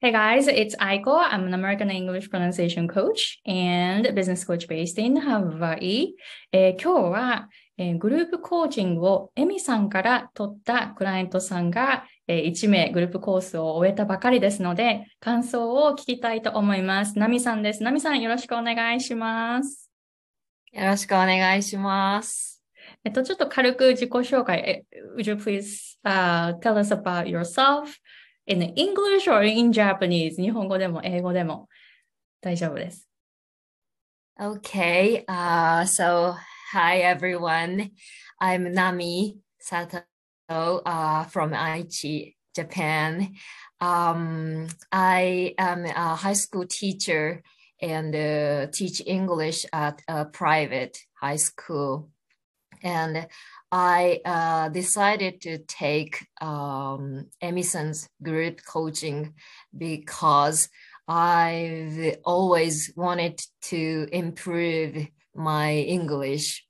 Hey guys, it's Aiko. I'm an American English pronunciation coach and business coach based in Hawaii. えー今日は、えーグループコーチングをエミさんから取ったクライアントさんが、えー1名グループコースを終えたばかりですので、感想を聞きたいと思います。ナミさんです。ナミさんよろしくお願いします。よろしくお願いします。えっと、ちょっと軽く自己紹介。え Would you please、uh, tell us about yourself in English or in Japanese? 日本語でも英語でも大丈夫です。 Okay, uh, so hi everyone. I'm Nami Sato uh, from Aichi, Japan. Um, I am a high school teacher and uh, teach English at a private high school. And I uh, decided to take um, Emi-san's group coaching because I've always wanted to improve my English.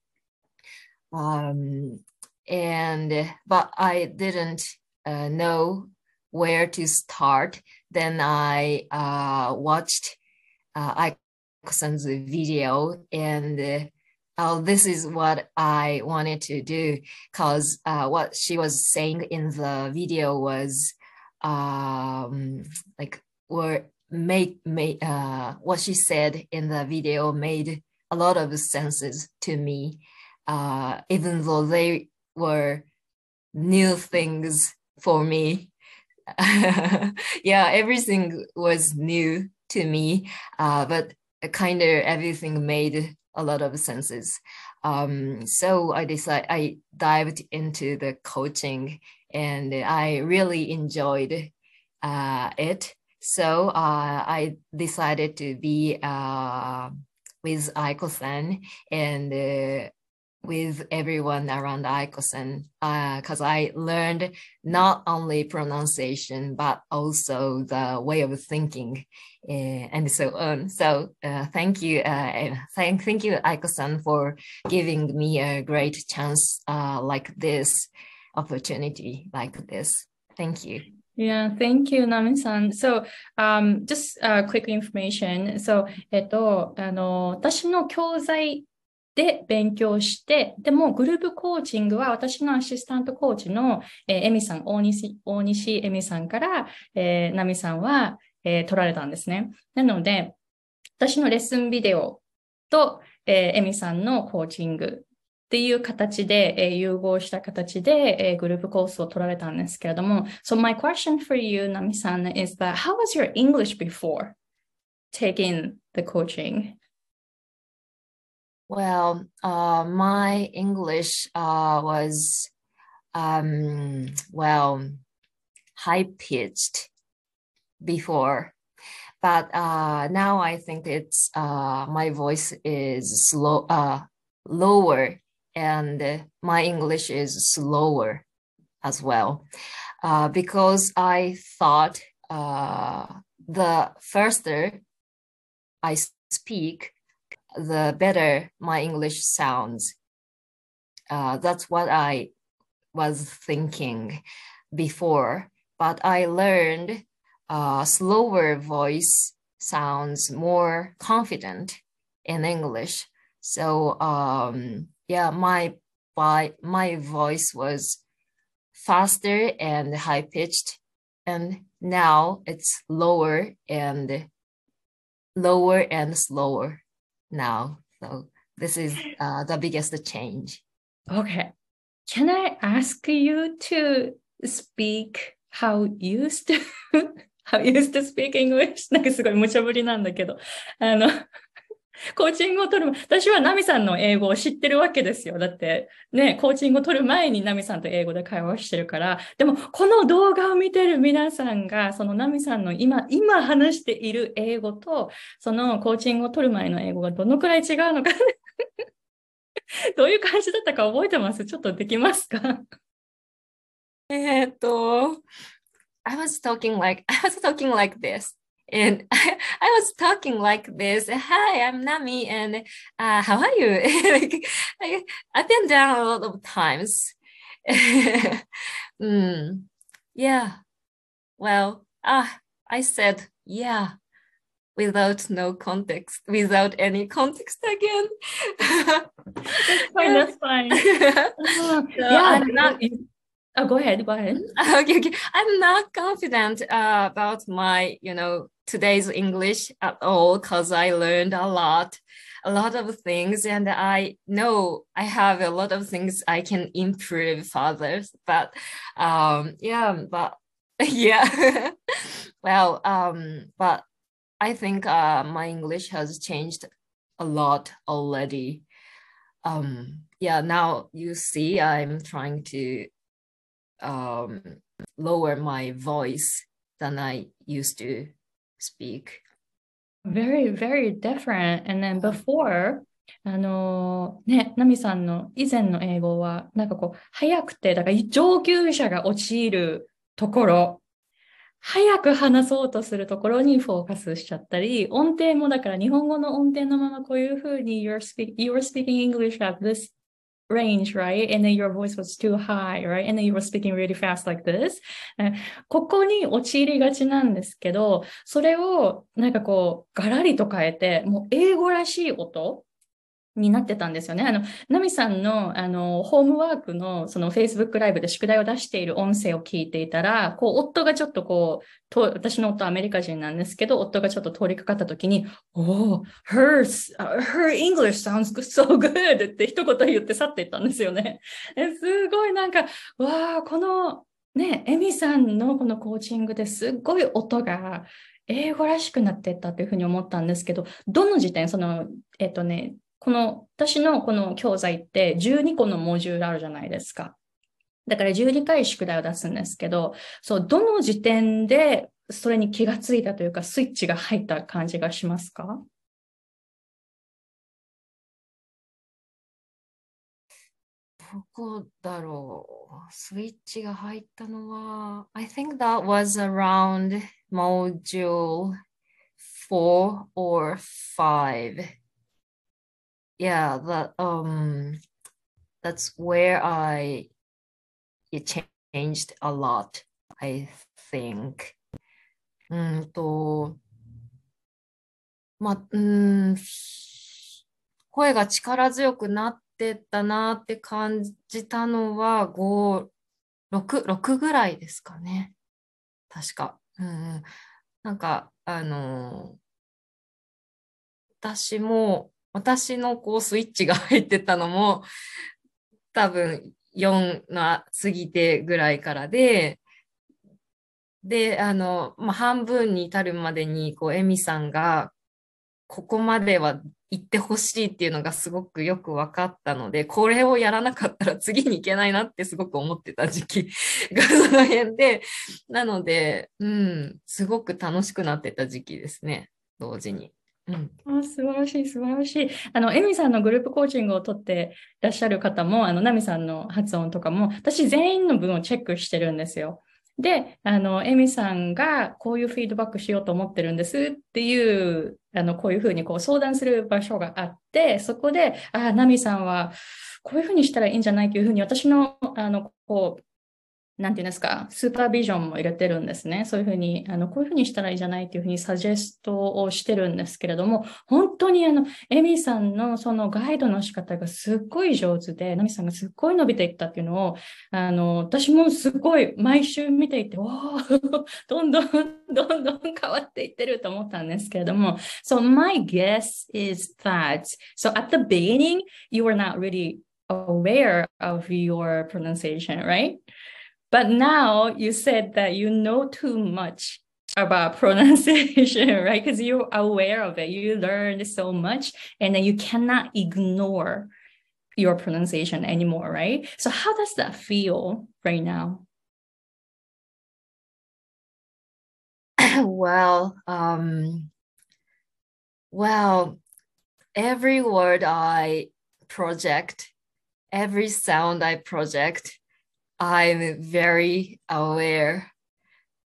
Um, and but I didn't uh, know where to start. Then I uh, watched uh, video and uh, oh, this is what I wanted to do because uh, what she was saying in the video was um, like were make made uh, what she said in the video made a lot of senses to me, uh, even though they were new things for me. yeah, everything was new to me, uh, but kind of everything made a lot of senses. Um, so I decided I dived into the coaching, and I really enjoyed uh, it. So uh, I decided to be uh, with Aiko-san and uh, with everyone around Aiko-san because uh, I learned not only pronunciation but also the way of thinking uh, and so on. So uh, thank you, uh, thank thank you Aiko-san for giving me a great chance uh, like this opportunity like this. Thank you. Yeah, thank you, Nami-san. So, um, just uh, quick information. So, eh, えっと、あの、私の教材で勉強して、でもグループコーチングは私のアシスタントコーチの、えーエミさん、大西、大西エミさんから、えー、ナミさんは、えー取られたんですね。なので、私のレッスンビデオと、えーエミさんのコーチングっていう形で、えー融合した形で、えーグループコースを取られたんですけれども、So my question for you, Nami-san, is that how was your English before taking the coaching? Well, uh, my English uh, was, um, well, high pitched before, but uh, now I think it's uh, my voice is slow, uh, lower, and my English is slower as well, uh, because I thought the faster I speak, the better my English sounds. Uh, that's what I was thinking before, but I learned uh, slower voice sounds more confident in English. So um, yeah, my my my voice was faster and high pitched, and now it's lower and lower and slower now. So this is uh, the biggest change. Okay. Can I ask you to speak how you used to, how you used to speak English? なんかすごい無茶ぶりなんだけど。あの、 コーチングを取る、私はナミさんの英語を知ってるわけですよ。だって、ね、コーチングを取る前にナミさんと英語で会話してるから。でも、この動画を見てる皆さんが、そのナミさんの今、今話している英語と、そのコーチングを取る前の英語がどのくらい違うのか どういう感じだったか覚えてます？ちょっとできますか？えっと I was talking like I was talking like this. And I, I was talking like this. Hi, I'm Nami, and uh, how are you? like, I, I've been down a lot of times. mm, yeah. Well, ah, I said, yeah, without no context, without any context again. that's fine. That's fine. Uh, yeah, I'm not. Oh, go ahead. Go ahead. Okay, okay. I'm not confident uh, about my, you know, today's English at all because I learned a lot, a lot of things, and I know I have a lot of things I can improve further. But um, yeah, but yeah, well, um, but I think uh, my English has changed a lot already. Um, yeah, now you see, I'm trying to um, lower my voice than I used to speak. Very, very different. And then before, あのね、ナミさんの以前の英語は、なんかこう、早くて、だから上級者が陥るところ、早く話そうとするところにフォーカスしちゃったり、音程もだから日本語の音程のままこういうふうに you're, speak, you're speaking English at this range, right? And then your voice was too high, right? And then you were speaking really fast like this. ここに陥りがちなんですけど、それをなんかこう、ガラリと変えて、もう英語らしい音になってたんですよね。あの、ナミさんの、あの、ホームワークの、その Facebook ライブで宿題を出している音声を聞いていたら、こう、夫がちょっとこう、と私の夫はアメリカ人なんですけど、夫がちょっと通りかかった時に、Oh, her, her English sounds so good って一言言って去っていったんですよね。えすごいなんか、わあ、この、ね、エミさんのこのコーチングですっごい音が英語らしくなっていったというふうに思ったんですけど、どの時点、その、えっとね、この私のこの教材って12個のモジュールあるじゃないですか。だから12回宿題を出すんですけど、そう、どの時点でそれに気がついたというか、スイッチが入った感じがしますか？どこだろうスイッチが入ったのは、I think that was around module 4 or 5. Yeah that um that's where i it changed a lot i think うんとまあうん声が力強くなってったなって感じたのは5、6、6ぐらいですかね。確か。うん、なんか、あの私も私のこうスイッチが入ってたのも多分4が過ぎてぐらいからで、で、あの、まあ、半分に至るまでに、こう、エミさんが、ここまでは行ってほしいっていうのがすごくよく分かったので、これをやらなかったら次に行けないなってすごく思ってた時期 がその辺で、なので、うん、すごく楽しくなってた時期ですね、同時に。うん、あ素晴らしい、素晴らしい。あの、エミさんのグループコーチングを取っていらっしゃる方も、あの、ナミさんの発音とかも、私全員の文をチェックしてるんですよ。で、あの、エミさんがこういうフィードバックしようと思ってるんですっていう、あの、こういうふうにこう相談する場所があって、そこで、あ、ナミさんはこういうふうにしたらいいんじゃないというふうに私の、あの、こう、なんていうんですか、スーパービジョンも入れてるんですね。そういうふうに、あの、こういうふうにしたらいいじゃないっていうふうにサジェストをしてるんですけれども、本当にあの、エミさんのそのガイドの仕方がすっごい上手で、ナミさんがすっごい伸びていったっていうのを、あの、私もすごい毎週見ていて、お どんどん、どんどん変わっていってると思ったんですけれども、So my guess is that, so at the beginning, you were not really aware of your pronunciation, right? But now you said that you know too much about pronunciation, right? Because you're aware of it. You learned so much and then you cannot ignore your pronunciation anymore, right? So how does that feel right now? well, um, well, every word I project, every sound I project, I'm very aware.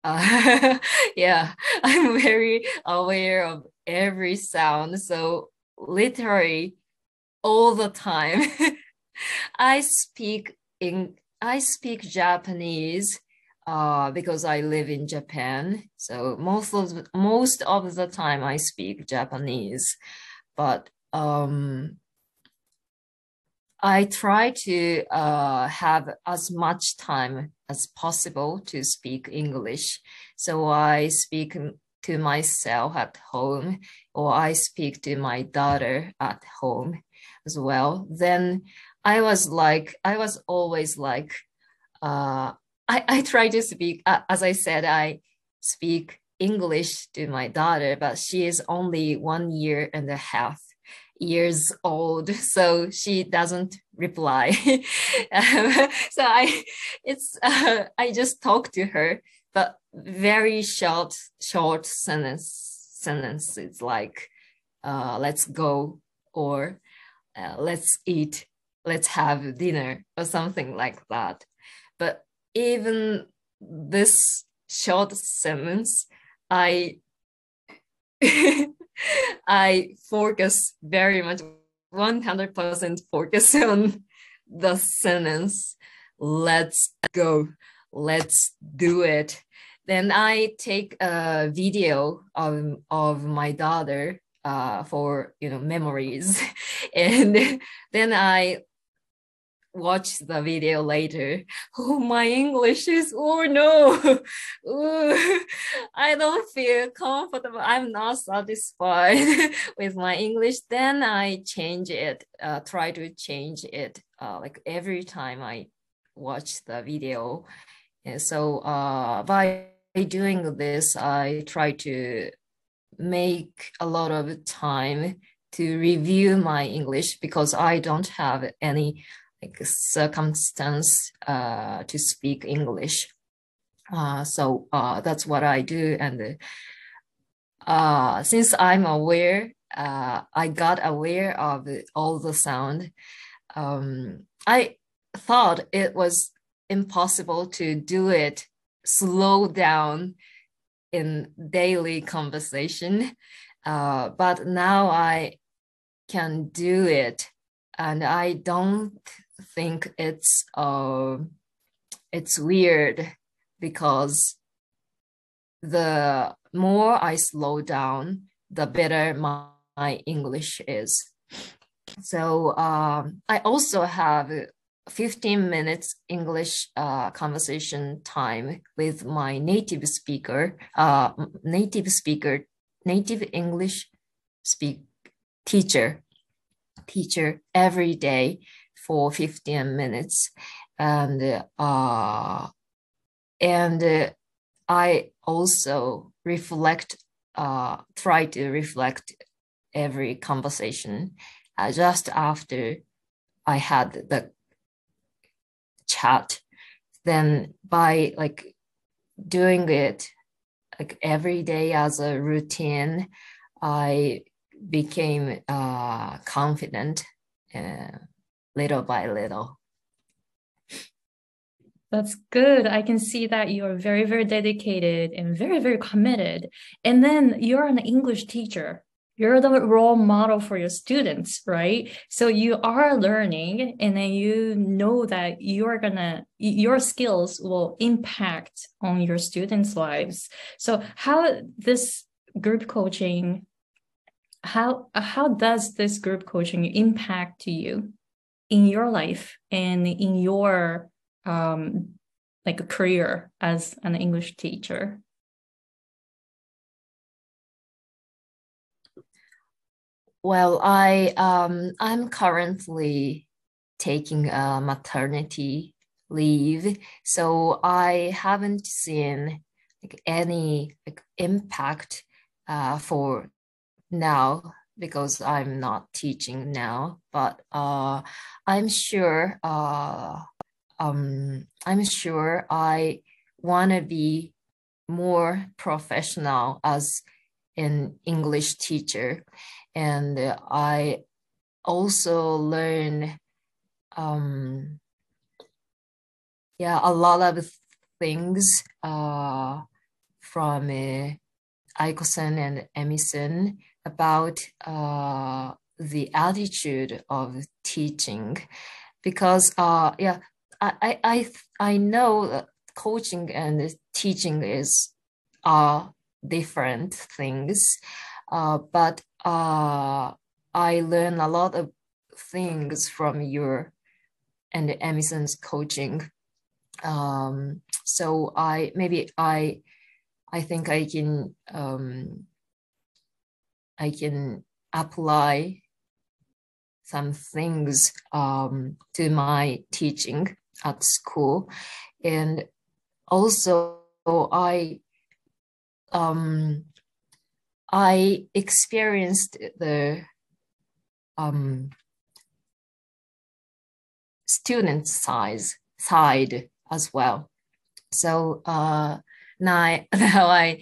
Uh, yeah, I'm very aware of every sound. So literally all the time, I speak in I speak Japanese uh, because I live in Japan. So most of most of the time I speak Japanese, but um, I try to uh, have as much time as possible to speak English. So I speak to myself at home, or I speak to my daughter at home as well. Then I was like, I was always like, uh, I, I try to speak, uh, as I said, I speak English to my daughter, but she is only one year and a half years old, so she doesn't reply. um, so I, it's uh, I just talk to her, but very short, short sentence. Sentence. It's like, uh, "Let's go," or uh, "Let's eat," "Let's have dinner," or something like that. But even this short sentence, I I focus very much 100% focus on the sentence let's go. Let's do it. Then i take a video of, of my daughter uh, for you know memories. And then i watch the video later. Oh, my English is, oh no, Ooh, I don't feel comfortable. I'm not satisfied with my English. Then I change it, uh, try to change it uh, like every time I watch the video. And so uh, by doing this, I try to make a lot of time to review my English because I don't have any like circumstance uh, to speak English. Uh, so uh, that's what I do. And uh, since I'm aware, uh, I got aware of all the sound. Um, I thought it was impossible to do it slow down in daily conversation. Uh, but now I can do it and I don't think it's uh, it's weird because the more I slow down, the better my, my English is. So um, I also have 15 minutes English uh, conversation time with my native speaker, uh, native speaker, native English speak teacher, teacher every day for 15 minutes. And, uh, and I also reflect, uh, try to reflect every conversation uh, just after I had the chat. Then by like doing it like every day as a routine, I became uh, confident uh, little by little. That's good. I can see that you're very, very dedicated and very, very committed. And then you're an English teacher. You're the role model for your students, right? So you are learning and then you know that you're gonna, your skills will impact on your students' lives. So how this group coaching, how, how does this group coaching impact you? In your life and in your um, like career as an English teacher? Well, I um, I'm currently taking a maternity leave, so I haven't seen like any like impact uh, for now because I'm not teaching now, but uh, I'm sure uh, um, I'm sure I want to be more professional as an English teacher, and I also learn um, yeah a lot of things uh, from uh, and Emi-san about uh, the attitude of teaching because uh, yeah I, I, I know coaching and teaching is are different things, uh, but uh, I learn a lot of things from your and Emi-san's coaching. Um, so I maybe I I think I can um, I can apply some things um, to my teaching at school, and also I um, I experienced the um, student size side as well. So uh, now, now I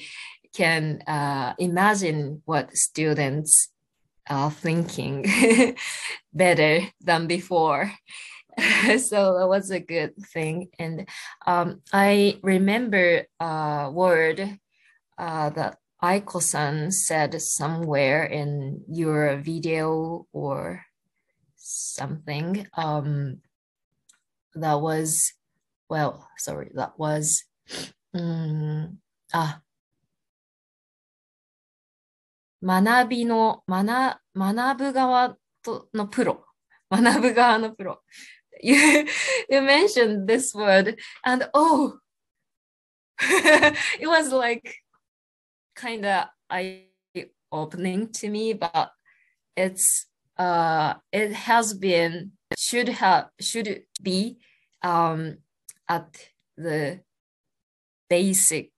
can uh, imagine what students are thinking better than before. so that was a good thing. And um, I remember a word uh, that Aiko-san said somewhere in your video or something um, that was, well, sorry, that was, um, あ、学びの、学、学ぶ側とのプロ。学ぶ側のプロ。You, you mentioned this word and oh, it was like kind of eye opening to me, but it's uh it has been should have should be um at the basics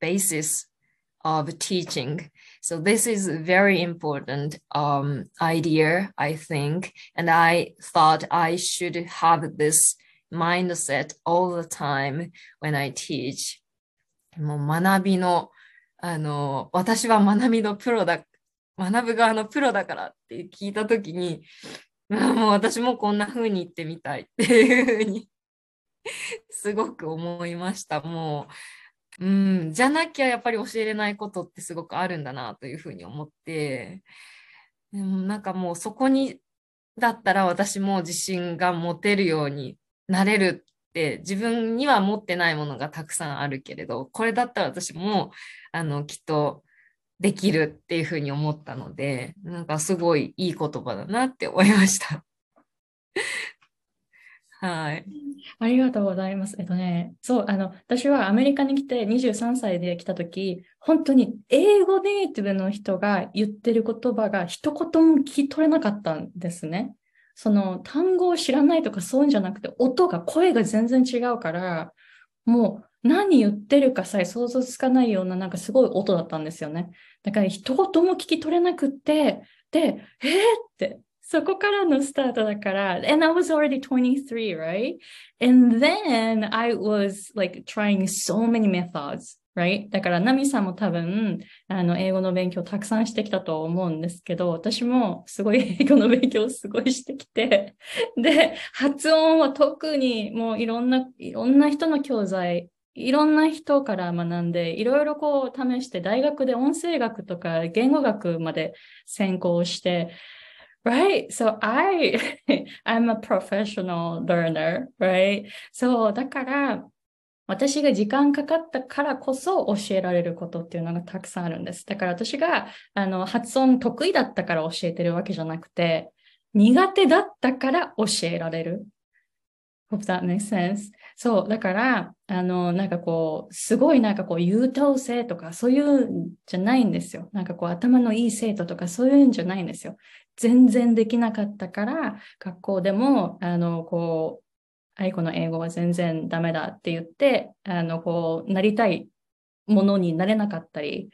basis of teaching so this is a very important um, idea i think and i thought i should have this mindset all the time when i teach もう学びのあの私は学びのプロだ学ぶ側のプロだからって聞いたときに、もう私もこんな風に言ってみたいっていうふうに すごく思いました。もう、うん、じゃなきゃやっぱり教えれないことってすごくあるんだなというふうに思って、でもなんかもうそこにだったら私も自信が持てるようになれるって自分には持ってないものがたくさんあるけれどこれだったら私もあのきっとできるっていうふうに思ったので、なんかすごいいい言葉だなって思いました。はい。ありがとうございます。えっとね、そう、あの、私はアメリカに来て23歳で来たとき、本当に英語ネイティブの人が言ってる言葉が一言も聞き取れなかったんですね。その単語を知らないとかそういうんじゃなくて、音が、声が全然違うから、もう何言ってるかさえ想像つかないようななんかすごい音だったんですよね。だから一言も聞き取れなくって、で、えー、って、そこからのスタートだから、and I was already 23, right? And then I was like trying so many methods. Right? だから、ナミさんも多分、あの、英語の勉強たくさんしてきたと思うんですけど、私もすごい英語の勉強すごいしてきて、で、発音は特にもういろんな、いろんな人の教材いろんな人から学んで、いろいろこう試して、大学で音声学とか言語学まで専攻して、right? So I, I'm a professional learner, right? そう、だから、私が時間かかったからこそ教えられることっていうのがたくさんあるんです。だから私があの発音得意だったから教えてるわけじゃなくて、苦手だったから教えられる。Hope that makes sense. そう、だから、あの、なんかこう、すごいなんかこう、優等生とか、そういうんじゃないんですよ。なんかこう、頭のいい生徒とか、そういうんじゃないんですよ。全然できなかったから、学校でも、あの、こう、愛子の英語は全然ダメだって言って、あの、こう、なりたいものになれなかったり、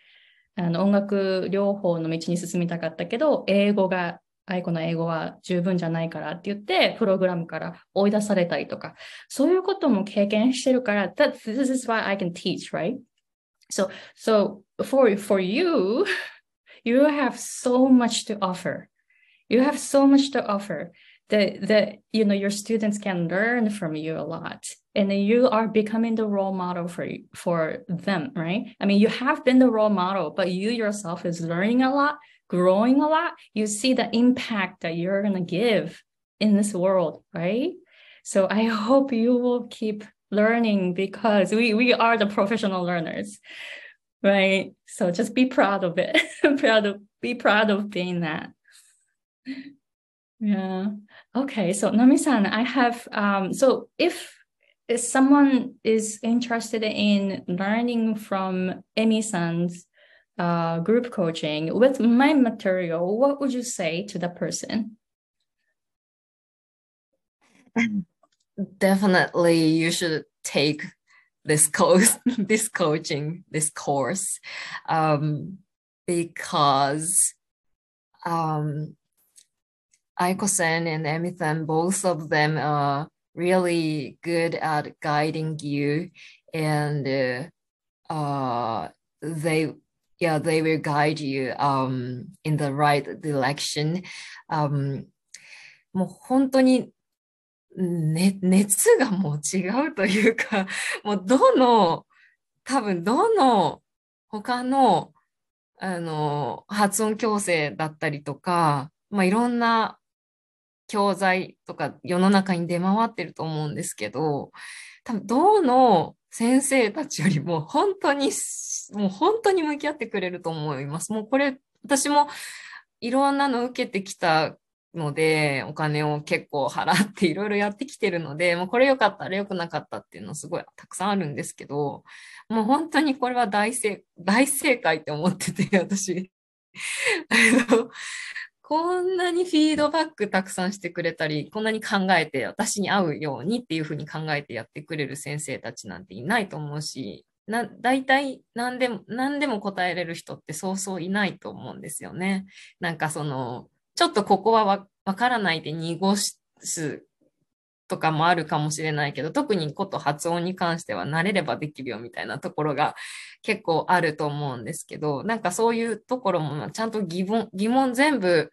あの、音楽療法の道に進みたかったけど、英語が愛子の英語は十分じゃないからって言って、プログラムから追い出されたりとか、そういうことも経験してるから、that, this is why I can teach, right? So, so for, for you, you have so much to offer. You have so much to offer. The, the, you know, your students can learn from you a lot and you are becoming the role model for, for them, right? I mean, you have been the role model, but you yourself is learning a lot growing a lot, you see the impact that you're going to give in this world, right? So I hope you will keep learning because we we are the professional learners right? So just be proud of it. Proud of be proud of being that. Yeah. Okay so nami-san i have um so if if someone is interested in learning from emi-san's uh, group coaching with my material what would you say to the person? Definitely you should take this course, this coaching, this course, um, because um, Aiko-san and Emi-san, both of them are really good at guiding you, and uh, uh, they yeah they will guide you um, in the right direction. Um, もう本当にね、熱がもう違うというか、もうどの、多分どの他の、あの、発音矯正だったりとか、まあ、いろんな教材とか世の中に出回ってると思うんですけど、多分どの先生たちよりも本当に、もう本当に向き合ってくれると思います。もうこれ、私もいろんなの受けてきたので、お金を結構払っていろいろやってきてるので、もうこれ良かった、あれ良くなかったっていうのすごいたくさんあるんですけど、もう本当にこれは大正大正解って思ってて、私。こんなにフィードバックたくさんしてくれたり、こんなに考えて私に合うようにっていうふうに考えてやってくれる先生たちなんていないと思うし、な大体何でも何でも答えれる人ってそうそういないと思うんですよね。なんかそのちょっとここはわからないで濁すとかもあるかもしれないけど、特にこと発音に関しては慣れればできるよみたいなところが結構あると思うんですけど、なんかそういうところもちゃんと疑問、疑問全部、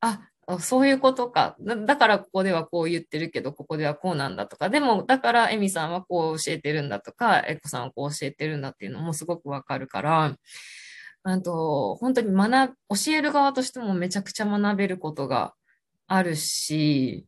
あ、そういうことか。だからここではこう言ってるけど、ここではこうなんだとか。でも、だからエミさんはこう教えてるんだとか、エコさんはこう教えてるんだっていうのもすごくわかるから、あと、本当に学、教える側としてもめちゃくちゃ学べることがあるし、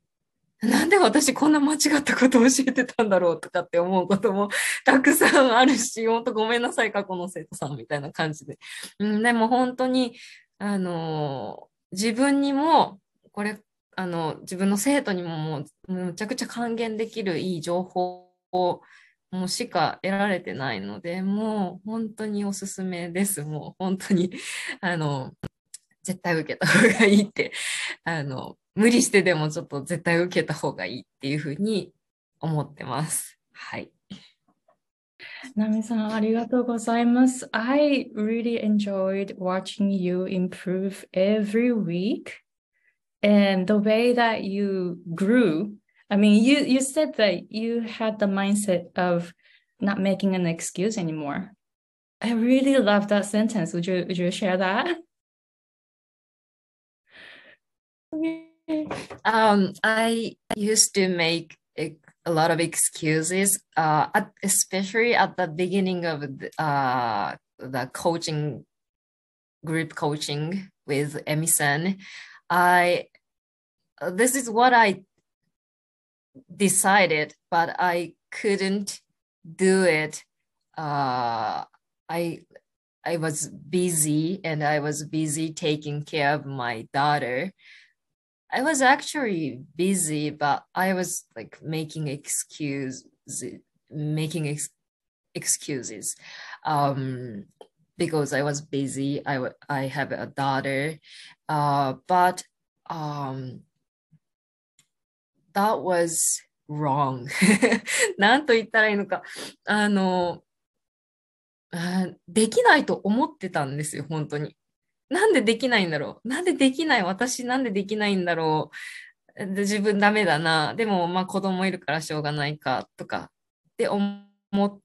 なんで私こんな間違ったことを教えてたんだろうとかって思うこともたくさんあるし、本当ごめんなさい、過去の生徒さんみたいな感じで。うん、でも本当に、あの、自分にも、これ、あの、自分の生徒にももう、むちゃくちゃ還元できるいい情報をもうしか得られてないので、もう本当におすすめです。もう本当に、あの、絶対受けた方がいいって、あの、無理してでもちょっと絶対受けた方がいいっていうふうに思ってます。はい。ナミさん、ありがとうございます。I really enjoyed watching you improve every week and the way that you grew I mean, you you said that you had the mindset of not making an excuse anymore. I really love that sentence. Would you would you share that? Um, I used to make a, lot of excuses, uh, at, especially at the beginning of the, uh, the coaching group coaching with Emi-san. I this is what I decided, but I couldn't do it. Uh, I I was busy and I was busy taking care of my daughter. I was actually busy, but I was like making excuse making ex- excuses um, because I was busy. I I have a daughter, uh, but um, that was wrong. 何と言ったらいいのか。あの、できないと思ってたんですよ、本当に。 なんでできないんだろうなんでできない？私なんでできないんだろう自分ダメだな。でも、まあ子供いるからしょうがないかとかって思っ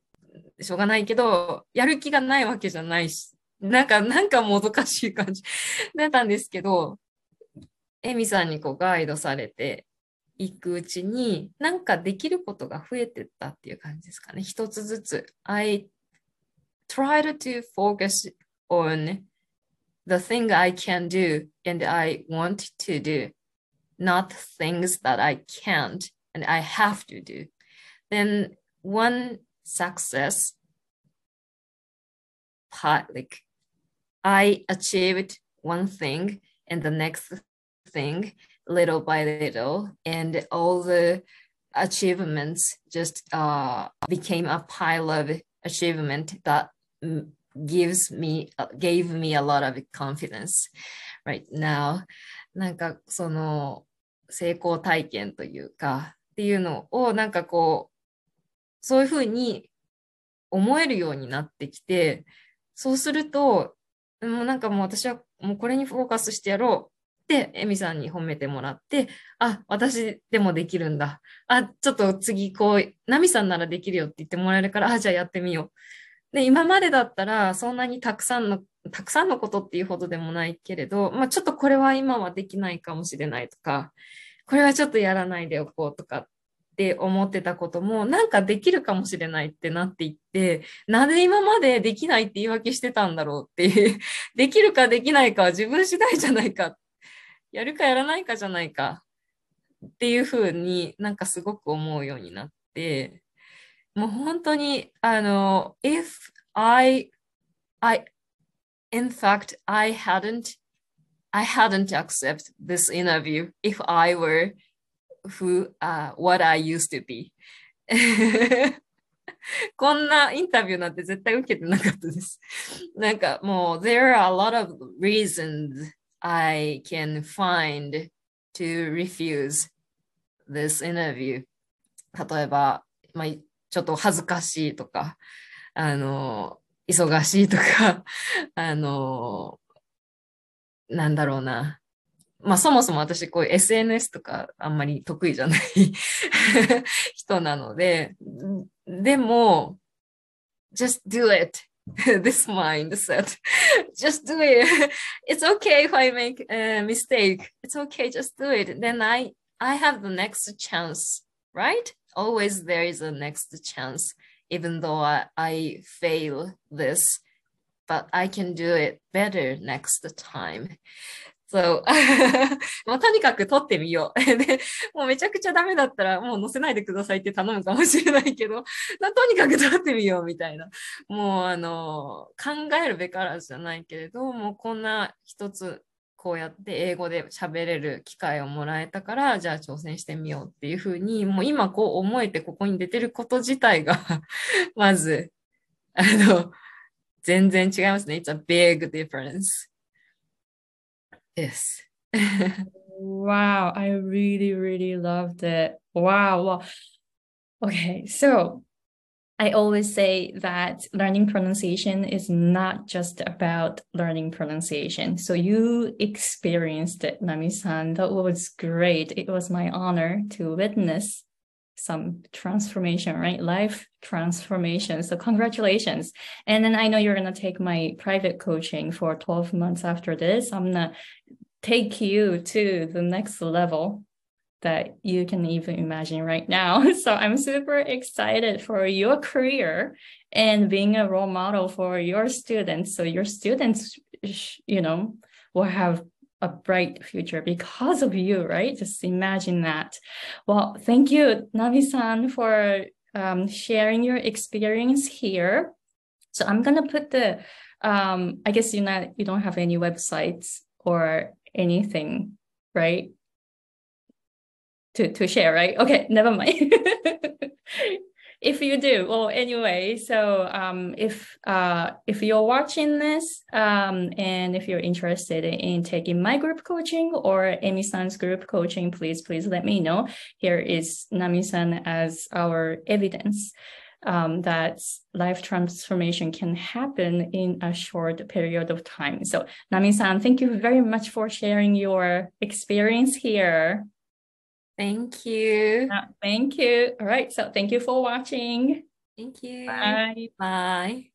て、しょうがないけど、やる気がないわけじゃないし、なんか、なんかもどかしい感じだったんですけど、エミさんにこうガイドされて、いくうちに、なんかできることが増えてったっていう感じですかね。一つずつ。I tried to focus on the thing I can do and I want to do, not things that I can't and I have to do. Then one success part like I achieved one thing and the next thing little by little and all the achievements just uh, became a pile of achievement that gives me gave me a lot of confidence right now なんかその成功体験というかっていうのをなんかこうそういうふうに思えるようになってきてそうするともうなんかもう私はもうこれにフォーカスしてやろうで、エミさんに褒めてもらって、あ、私でもできるんだ。あ、ちょっと次こう、ナミさんならできるよって言ってもらえるから、あ、じゃあやってみよう。で、今までだったら、そんなにたくさんの、たくさんのことっていうほどでもないけれど、まあちょっとこれは今はできないかもしれないとか、これはちょっとやらないでおこうとかって思ってたことも、なんかできるかもしれないってなっていって、なぜ今までできないって言い訳してたんだろうっていう、できるかできないかは自分次第じゃないかやるかやらないかじゃないかっていうふうになんかすごく思うようになって、もう本当に、あの、if I, I, in fact, I hadn't, I hadn't accepted this interview if I were who, uh, what I used to be. こんなインタビューなんて絶対受けてなかったです。なんかもう、there are a lot of reasons I can find to refuse this interview 例えば、まあ、 ちょっと恥ずかしいとか、あの、忙しいとか、あの、なんだろうな。まあそもそも私こう SNS とかあんまり得意じゃない人なので、でも、just do it this mindset. just do it. It's okay if I make a mistake. It's okay, just do it. Then I I have the next chance, right? Always there is a next chance, even though I, I fail this, but I can do it better next time. そう。もうとにかく撮ってみよう。で、もうめちゃくちゃダメだったらもう載せないでくださいって頼むかもしれないけど、とにかく撮ってみようみたいな。もうあの、考えるべからずじゃないけれど、もうこんな一つこうやって英語で喋れる機会をもらえたから、じゃあ挑戦してみようっていうふうに、もう今こう思えてここに出てること自体が まず、あの、全然違いますね。It's a big difference. Yes. wow, I really, really loved it. Wow. Well, okay, so I always say that learning pronunciation is not just about learning pronunciation. So you experienced it, Nami-san. That was great. It was my honor to witness some transformation, right? Life transformation. So congratulations. And then I know you're going to take my private coaching for 12 months after this. I'm going to take you to the next level that you can even imagine right now. So I'm super excited for your career and being a role model for your students. So your students, you know, will have a bright future because of you, right? Just imagine that. Well, thank you, Nami-san, for um, sharing your experience here. So I'm gonna put the, um, I guess you're not, you don't have any websites or anything, right? To to share, right? Okay, never mind. if you do well anyway so um, if uh, if you're watching this um, and if you're interested in taking my group coaching or emi-san's group coaching please please let me know here is nami-san as our evidence um, that life transformation can happen in a short period of time so nami-san thank you very much for sharing your experience here Thank you. Uh, thank you. All right. So thank you for watching. Thank you. Bye. Bye.